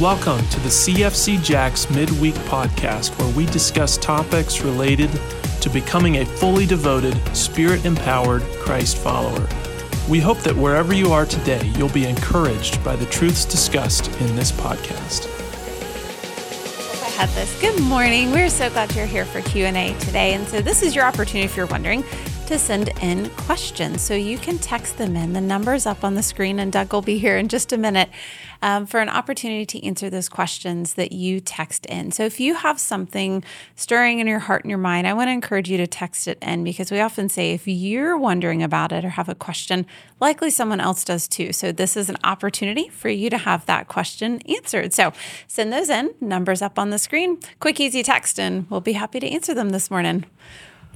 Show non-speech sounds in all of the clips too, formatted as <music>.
Welcome to the CFC Jax Midweek Podcast, where we discuss topics related to becoming a fully devoted, spirit empowered Christ follower. We hope that wherever you are today, you'll be encouraged by the truths discussed in this podcast. I had this. Good morning. We're so glad you're here for Q&A today. And so this is your opportunity if you're wondering to send in questions. So you can text them in. The number's up on the screen, and Doug will be here in just a minute um, for an opportunity to answer those questions that you text in. So if you have something stirring in your heart and your mind, I want to encourage you to text it in because we often say if you're wondering about it or have a question, likely someone else does too. So this is an opportunity for you to have that question answered. So send those in. Numbers up on the screen. Quick, easy text, and we'll be happy to answer them this morning.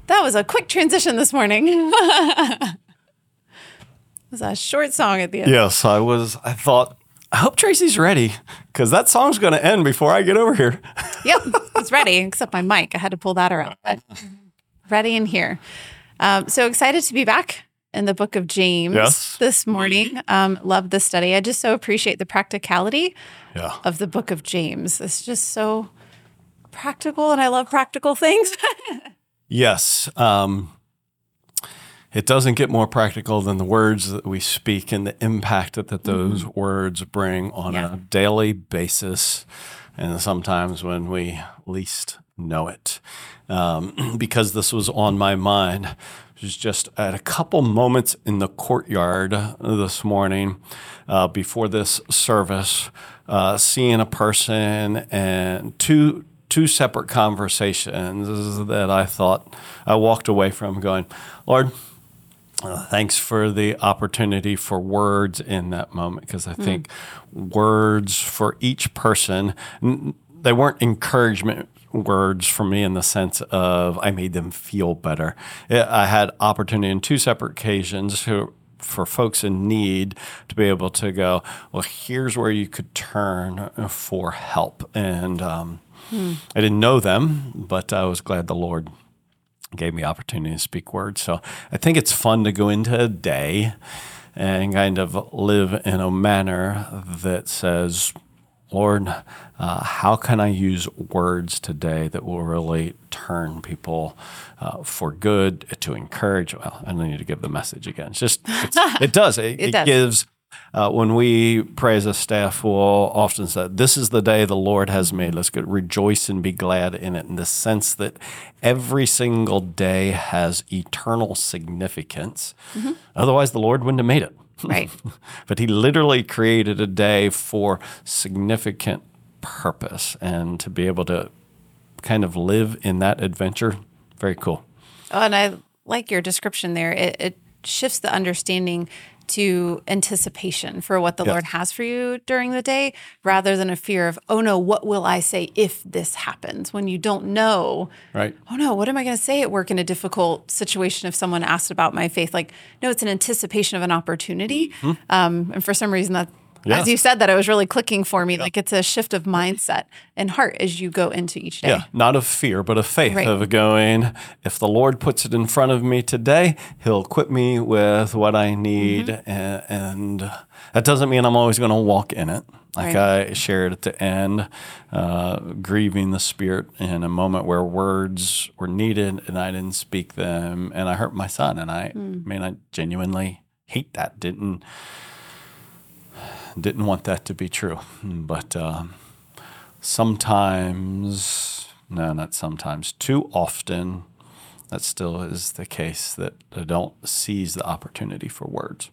That was a quick transition this morning. <laughs> it was a short song at the end. Yes, I was. I thought, I hope Tracy's ready because that song's going to end before I get over here. <laughs> yep, it's ready, except my mic. I had to pull that around. But ready in here. Um, so excited to be back in the book of James Yes. this morning. Um, love the study. I just so appreciate the practicality Yeah. of the book of James. It's just so practical, and I love practical things. <laughs> Yes. Um, it doesn't get more practical than the words that we speak and the impact that, that those words bring on Yeah. a daily basis, and sometimes when we least know it. Um, <clears throat> because this was on my mind, it was just at a couple moments in the courtyard this morning uh, before this service, uh, seeing a person and two two separate conversations that I thought I walked away from going, Lord, uh, thanks for the opportunity for words in that moment because I think words for each person, n- they weren't encouragement words for me in the sense of I made them feel better. I I had opportunity in two separate occasions to, for folks in need to be able to go, well, here's where you could turn for help. And um, I didn't know them, but I was glad the Lord gave me opportunity to speak words. So I think it's fun to go into a day and kind of live in a manner that says, Lord, uh, how can I use words today that will really turn people uh, for good, to encourage? Well, I don't need to give the message again. It's just, it's, <laughs> it does. It, It does. gives. Uh, when we pray as a staff, we'll often say, This is the day the Lord has made. Let's get rejoice and be glad in it, in the sense that every single day has eternal significance. Otherwise, the Lord wouldn't have made it. right. <laughs> but He literally created a day for significant purpose. And to be able to kind of live in that adventure, very cool. Oh, and I like your description there. It, it shifts the understanding to anticipation for what the Yes. Lord has for you during the day rather than a fear of, oh no, what will I say if this happens? When you don't know, Right. oh no, what am I going to say at work in a difficult situation if someone asked about my faith? Like, no, it's an anticipation of an opportunity. Um, and for some reason, that Yes. as you said that, it was really clicking for me. Like, it's a shift of mindset and heart as you go into each day. Yeah, not of fear, but of faith, Right. of going, if the Lord puts it in front of me today, He'll equip me with what I need. Mm-hmm. And, and that doesn't mean I'm always going to walk in it. Like Right. I shared at the end, uh, grieving the Spirit in a moment where words were needed and I didn't speak them and I hurt my son. And I, Hmm. I mean, I genuinely hate that. Didn't didn't want that to be true. But um, sometimes, no, not sometimes, too often, that still is the case that I don't seize the opportunity for words.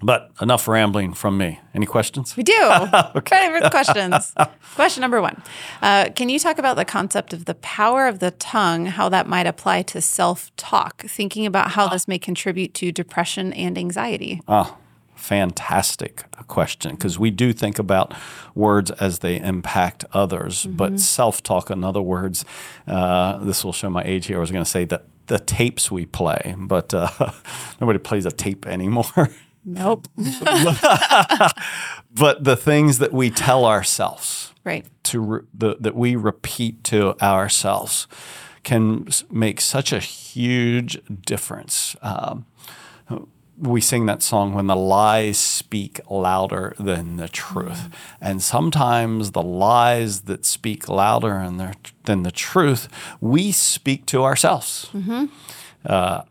But enough rambling from me. Any questions? We do. <laughs> The questions. <laughs> Question number one uh, Can you talk about the concept of the power of the tongue, how that might apply to self talk, thinking about how this may contribute to depression and anxiety? Ah, fantastic question because we do think about words as they impact others, but self talk, in other words, uh, this will show my age here. I was going to say that the tapes we play, but uh, <laughs> nobody plays a tape anymore. Nope. <laughs> but the things that we tell ourselves Right. to re- the, that we repeat to ourselves can make such a huge difference. Um, we sing that song when the lies speak louder than the truth. And sometimes the lies that speak louder than the truth, we speak to ourselves. Uh,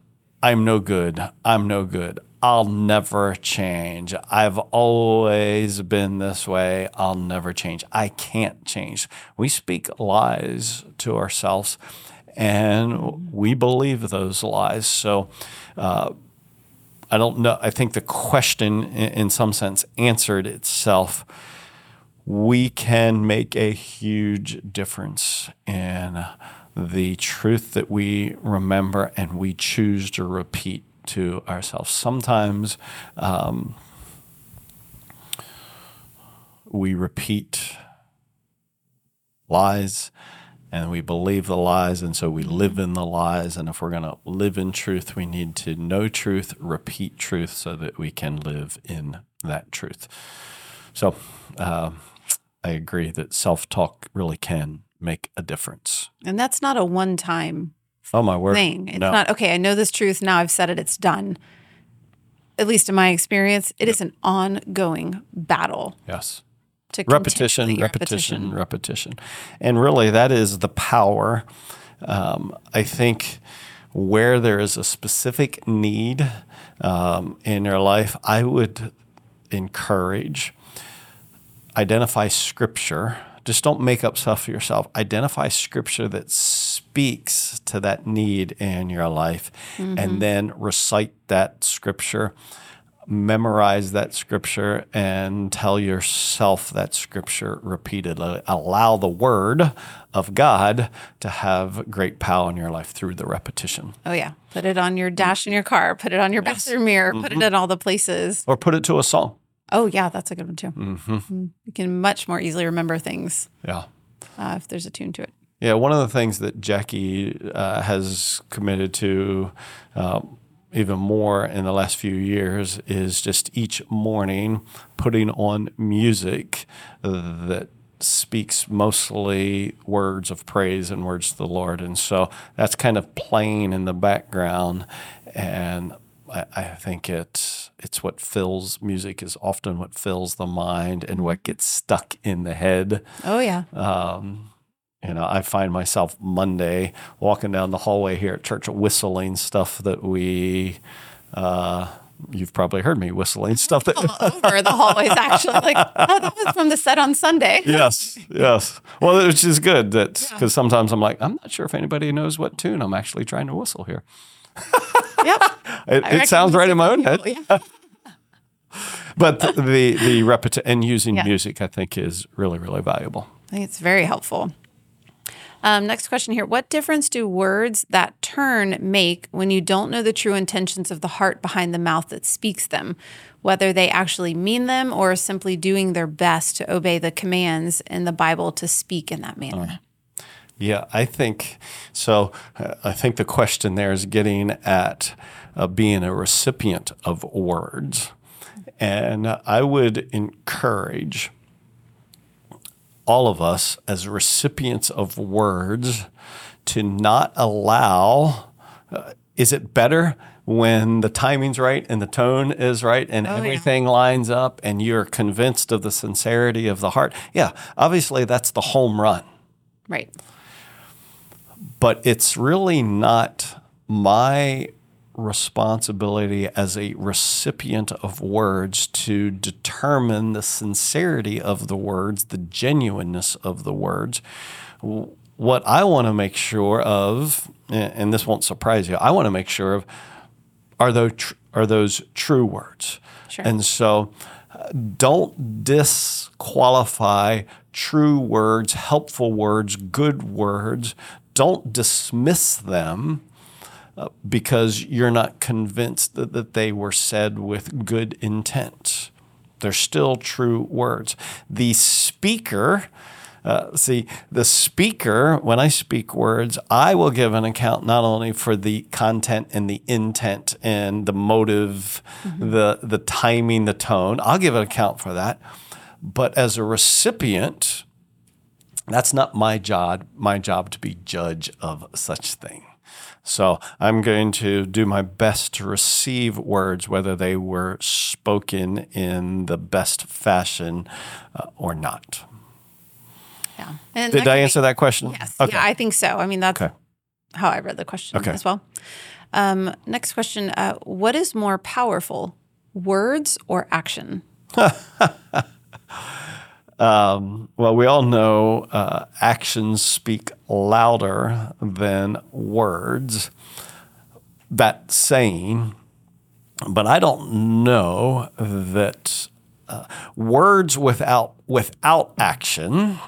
I'm no good. I'm no good. I'll never change. I've always been this way. I'll never change. I can't change. We speak lies to ourselves and we believe those lies. So, uh, I don't know. I think the question, in, some sense, answered itself. We can make a huge difference in the truth that we remember and we choose to repeat to ourselves. Sometimes um, we repeat lies and we believe the lies, and so we live in the lies. And if we're going to live in truth, we need to know truth, repeat truth, so that we can live in that truth. So uh, I agree that self talk really can make a difference. And that's not a one time oh my word thing. It's no. not okay, I know this truth, now I've said it, it's done. At least in my experience, it yep. is an ongoing battle. Yes repetition, repetition, repetition, repetition. And really, that is the power. Um, I think where there is a specific need um, in your life, I would encourage identify scripture. Just don't make up stuff for yourself. Identify scripture that speaks to that need in your life mm-hmm. and then recite that scripture memorize that scripture and tell yourself that scripture repeatedly. Allow the word of God to have great power in your life through the repetition. Oh, yeah. Put it on your dash in your car, put it on your yes. bathroom mirror, mm-hmm. put it mm-hmm. in all the places. Or put it to a song. Oh, yeah. That's a good one, too. Mm-hmm. mm-hmm. You can much more easily remember things. Yeah. Uh, if there's a tune to it. Yeah, one of the things that Jackie uh, has committed to uh, even more in the last few years is just each morning putting on music that speaks mostly words of praise and words to the Lord. And so that's kind of playing in the background. And I, I think it, it's what fills music is often what fills the mind and what gets stuck in the head. Oh, yeah. Um, you know, I find myself Monday walking down the hallway here at church whistling stuff that we, uh, you've probably heard me whistling stuff that over the hallways actually like <laughs> oh that was from the set on Sunday. yes, yes. Well, which is good that because yeah. sometimes I'm like I'm not sure if anybody knows what tune I'm actually trying to whistle here. <laughs> yep, <laughs> it, it sounds right in my own head. Yeah. but the the, the repeti- and using yeah. music I think is really really valuable. I think it's very helpful. Um, next question here. What difference do words that turn make when you don't know the true intentions of the heart behind the mouth that speaks them? Whether they actually mean them or simply doing their best to obey the commands in the Bible to speak in that manner? Uh, yeah, I think so. Uh, I think the question there is getting at uh, being a recipient of words. And I would encourage all of us as recipients of words to not allow. Uh, is it better when the timing's right and the tone is right and oh, everything yeah. lines up and you're convinced of the sincerity of the heart? Yeah, obviously that's the home run. Right. But it's really not my responsibility as a recipient of words to determine the sincerity of the words, the genuineness of the words. What I want to make sure of, and this won't surprise you, I want to make sure of are those tr- are those true words. Sure. And so uh, don't disqualify true words, helpful words, good words. Don't dismiss them uh, because you're not convinced that, that they were said with good intent. They're still true words. The speaker, uh, see, the speaker, when I speak words, I will give an account not only for the content and the intent and the motive, mm-hmm. the, the timing, the tone, I'll give an account for that. But as a recipient, that's not my job, my job to be judge of such thing. So I'm going to do my best to receive words, whether they were spoken in the best fashion uh, or not. Yeah. And Did I answer be- that question? Yes. Okay. Yeah, I think so. I mean, that's Okay. how I read the question Okay. as well. Um, next question uh, What is more powerful, words or action? <laughs> Um, well, we all know uh, actions speak louder than words. That saying, but I don't know that uh, words without without action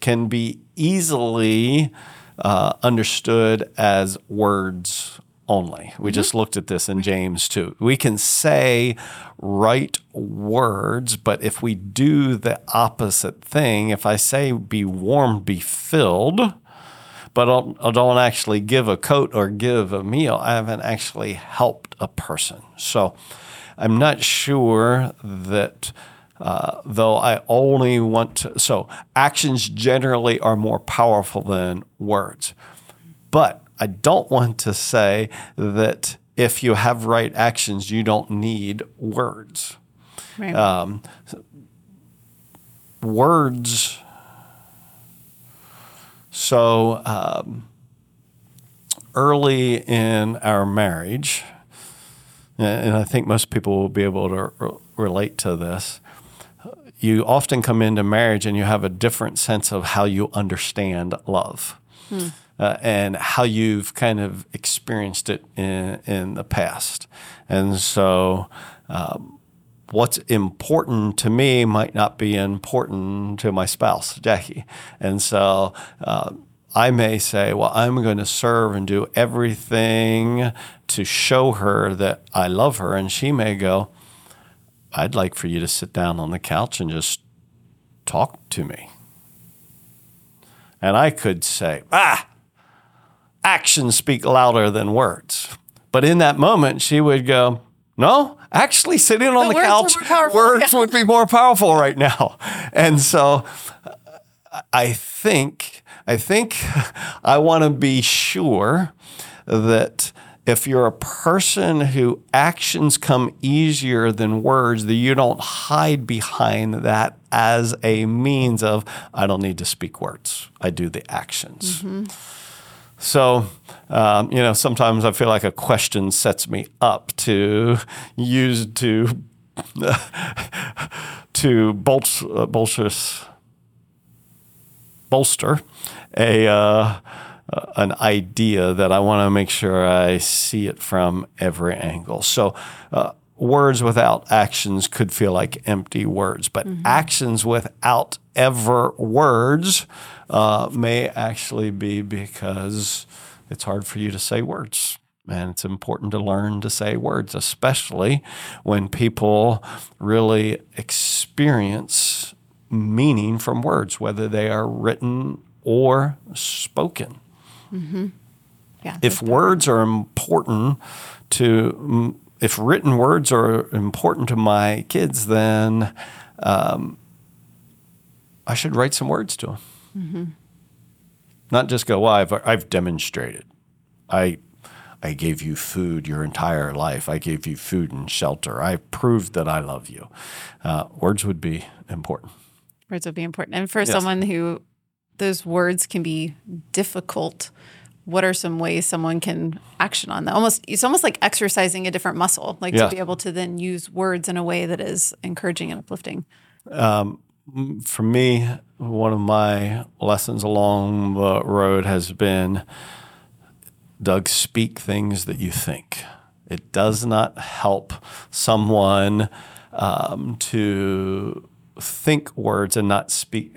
can be easily uh, understood as words only. We just looked at this in James 2. We can say right words, but if we do the opposite thing, if I say be warm, be filled, but I don't, I don't actually give a coat or give a meal, I haven't actually helped a person. So I'm not sure that. Uh, though I only want to, so actions generally are more powerful than words. But I don't want to say that if you have right actions, you don't need words. Right. Um, words. So um, early in our marriage, and I think most people will be able to r- relate to this. You often come into marriage and you have a different sense of how you understand love. Uh, and how you've kind of experienced it in, in the past. And so, um, what's important to me might not be important to my spouse, Jackie. And so, uh, I may say, well, I'm going to serve and do everything to show her that I love her. And she may go, I'd like for you to sit down on the couch and just talk to me. And I could say, ah, actions speak louder than words. But in that moment, she would go, no, actually, sitting on the, words couch, more powerful." words would be more powerful right now. And so I think, I think <laughs> I want to be sure that if you're a person who actions come easier than words, that you don't hide behind that as a means of, I don't need to speak words. I do the actions. Mm-hmm. So, um, you know, sometimes I feel like a question sets me up to use to <laughs> to bolster, uh, bolster, bolster a uh, an idea that I want to make sure I see it from every angle. So. Uh, Words without actions could feel like empty words, but actions without ever words uh, may actually be because it's hard for you to say words. And it's important to learn to say words, especially when people really experience meaning from words, whether they are written or spoken. yeah. If words are important to, if written words are important to my kids, then um, I should write some words to them. Not just go, well, I've, I've demonstrated. I, I gave you food your entire life. I gave you food and shelter. I proved that I love you. Uh, words would be important. Words would be important. And for someone who those words can be difficult, what are some ways someone can action on that? Almost it's almost like exercising a different muscle, like Yeah. to be able to then use words in a way that is encouraging and uplifting. for me, one of my lessons along the road has been Doug, speak things that you think. It does not help someone um, to think words and not speak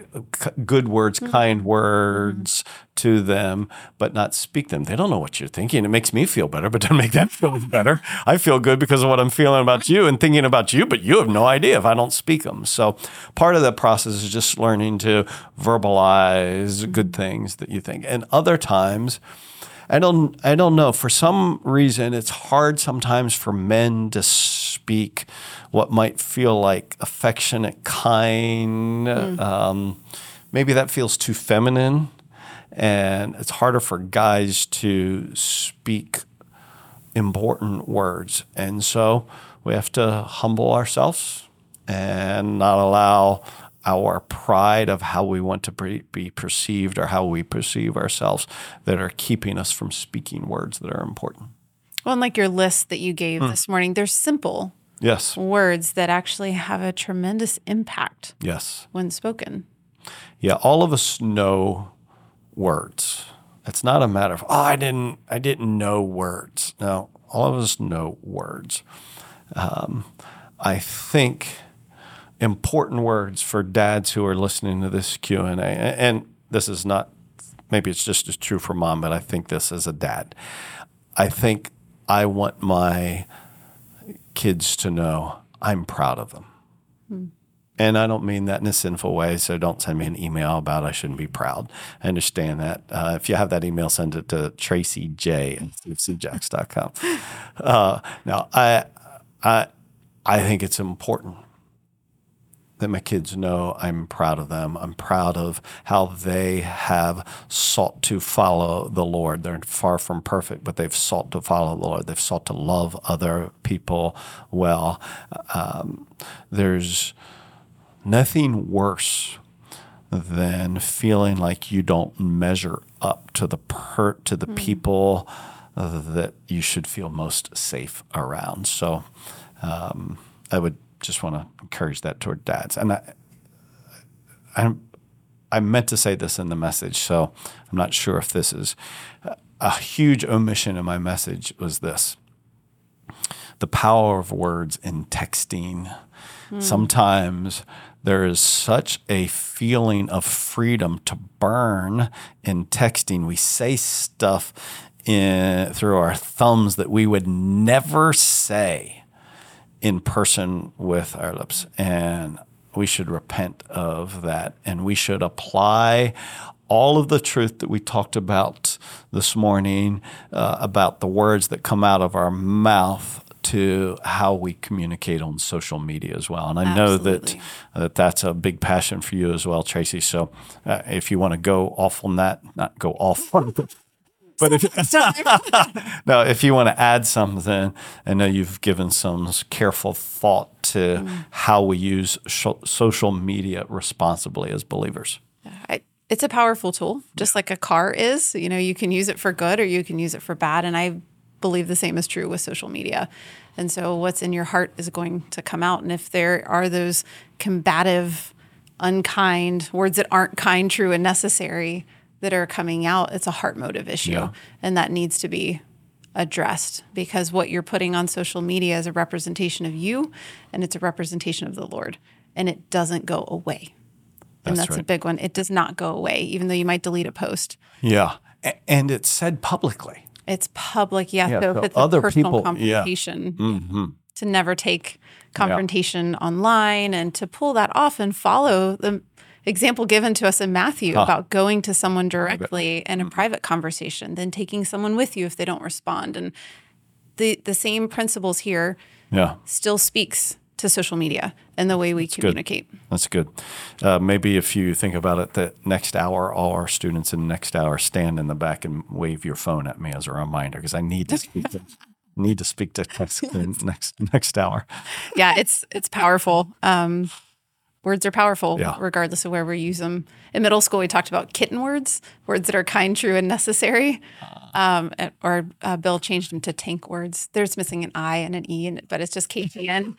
good words, mm-hmm. kind words mm-hmm. to them, but not speak them. They don't know what you're thinking. It makes me feel better, but <laughs> doesn't make them feel <laughs> better. I feel good because of what I'm feeling about you and thinking about you, but you have no idea if I don't speak them. So part of the process is just learning to verbalize mm-hmm. good things that you think. And other times, I don't I don't know. For some reason it's hard sometimes for men to speak what might feel like affectionate, kind. Um, maybe that feels too feminine. and it's harder for guys to speak important words. And so we have to humble ourselves and not allow our pride of how we want to be perceived or how we perceive ourselves that are keeping us from speaking words that are important. Well, and like your list that you gave mm. this morning, they're simple yes words that actually have a tremendous impact. Yes. When spoken. Yeah, all of us know words. It's not a matter of oh, I didn't I didn't know words. No, all of us know words. Um, I think important words for dads who are listening to this Q and A, and this is not maybe it's just as true for mom, but I think this as a dad. I think I want my kids to know I'm proud of them. Hmm. And I don't mean that in a sinful way, so don't send me an email about I shouldn't be proud. I understand that. Uh, if you have that email, send it to Tracy J at. <laughs> Uh, now, I, I, I think it's important that my kids know I'm proud of them. I'm proud of how they have sought to follow the Lord. They're far from perfect, but they've sought to follow the Lord. They've sought to love other people well. Um, there's nothing worse than feeling like you don't measure up to the per- to the mm. people that you should feel most safe around. So um, I would just want to encourage that toward dads. And I, I, I meant to say this in the message, so I'm not sure if this is a huge omission in my message. Was this the power of words in texting? Mm. Sometimes there is such a feeling of freedom to burn in texting. We say stuff in, through our thumbs that we would never say in person with our lips. And we should repent of that. And we should apply all of the truth that we talked about this morning uh, about the words that come out of our mouth to how we communicate on social media as well. And I Absolutely. know that that that's a big passion for you as well, Tracy. So uh, if you want to go off on that, not go off but if <laughs> no, if you want to add something, I know you've given some careful thought to mm. how we use sh- social media responsibly as believers. I, it's a powerful tool, just like a car is. You know, you can use it for good or you can use it for bad, and I believe the same is true with social media. And so, what's in your heart is going to come out, and if there are those combative, unkind words that aren't kind, true, and necessary that are coming out, it's a heart motive issue. Yeah. And that needs to be addressed because what you're putting on social media is a representation of you and it's a representation of the Lord. And it doesn't go away. And that's, that's right. a big one. It does not go away, even though you might delete a post. Yeah. And it's said publicly. It's public, yeah. yeah so, so if it's other a personal people, confrontation, yeah. mm-hmm. to never take confrontation yeah. online and to pull that off and follow the example given to us in Matthew huh. about going to someone directly in a mm-hmm. private conversation, then taking someone with you if they don't respond. And the the same principles here yeah. still speaks to social media and the way we That's communicate. Good. That's good. Uh, maybe if you think about it, that next hour, all our students in the next hour stand in the back and wave your phone at me as a reminder because I need to speak to, <laughs> need to speak to next next next hour. Yeah, it's it's powerful. Um, Words are powerful, yeah. regardless of where we use them. In middle school, we talked about kitten words, words that are kind, true, and necessary. Um, or uh, Bill changed them to tank words. There's missing an I and an E, in it, but it's just KTN.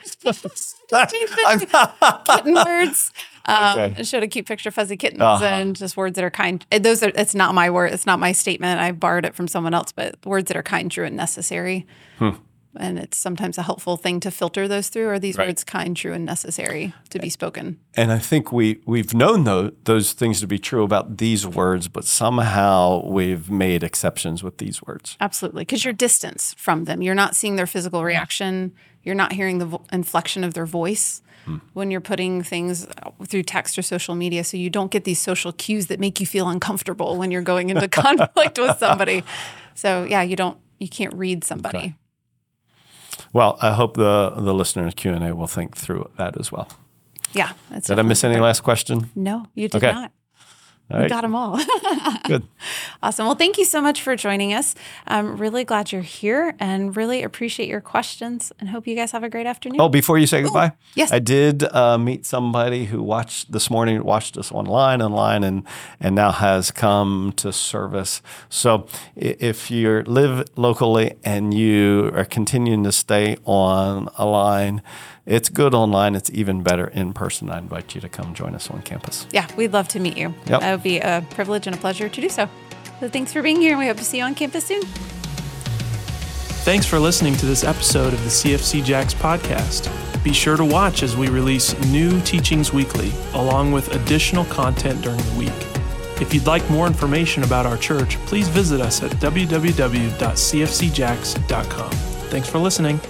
<laughs> kitten words. <laughs> Um, okay. Showed a cute picture of fuzzy kittens uh-huh. and just words that are kind. Those are. It's not my word. It's not my statement. I borrowed it from someone else. But words that are kind, true, and necessary. Hmm and it's sometimes a helpful thing to filter those through. Are these right. words kind true and necessary to be spoken? And i think we we've known those, those things to be true about these words but somehow we've made exceptions with these words. Absolutely because you're distance from them. You're not seeing their physical reaction. You're not hearing the vo- inflection of their voice hmm. when you're putting things through text or social media so you don't get these social cues that make you feel uncomfortable when you're going into <laughs> conflict with somebody. So yeah you don't you can't read somebody. Okay. Well, I hope the the listeners Q and A will think through that as well. Yeah. Did I miss any last question? No, you did okay. not. All right. Got them all. <laughs> Good. Awesome. Well, thank you so much for joining us. I'm really glad you're here and really appreciate your questions and hope you guys have a great afternoon. Oh, before you say goodbye, yes. I did uh, meet somebody who watched this morning, watched us online, online, and and now has come to service. So if you live locally and you are continuing to stay on a line, it's good online. It's even better in person. I invite you to come join us on campus. Yeah, we'd love to meet you. Yep. That would be a privilege and a pleasure to do so. So thanks for being here, and we hope to see you on campus soon. Thanks for listening to this episode of the CFC Jax podcast. Be sure to watch as we release new teachings weekly, along with additional content during the week. If you'd like more information about our church, please visit us at www.cfcjax.com. Thanks for listening.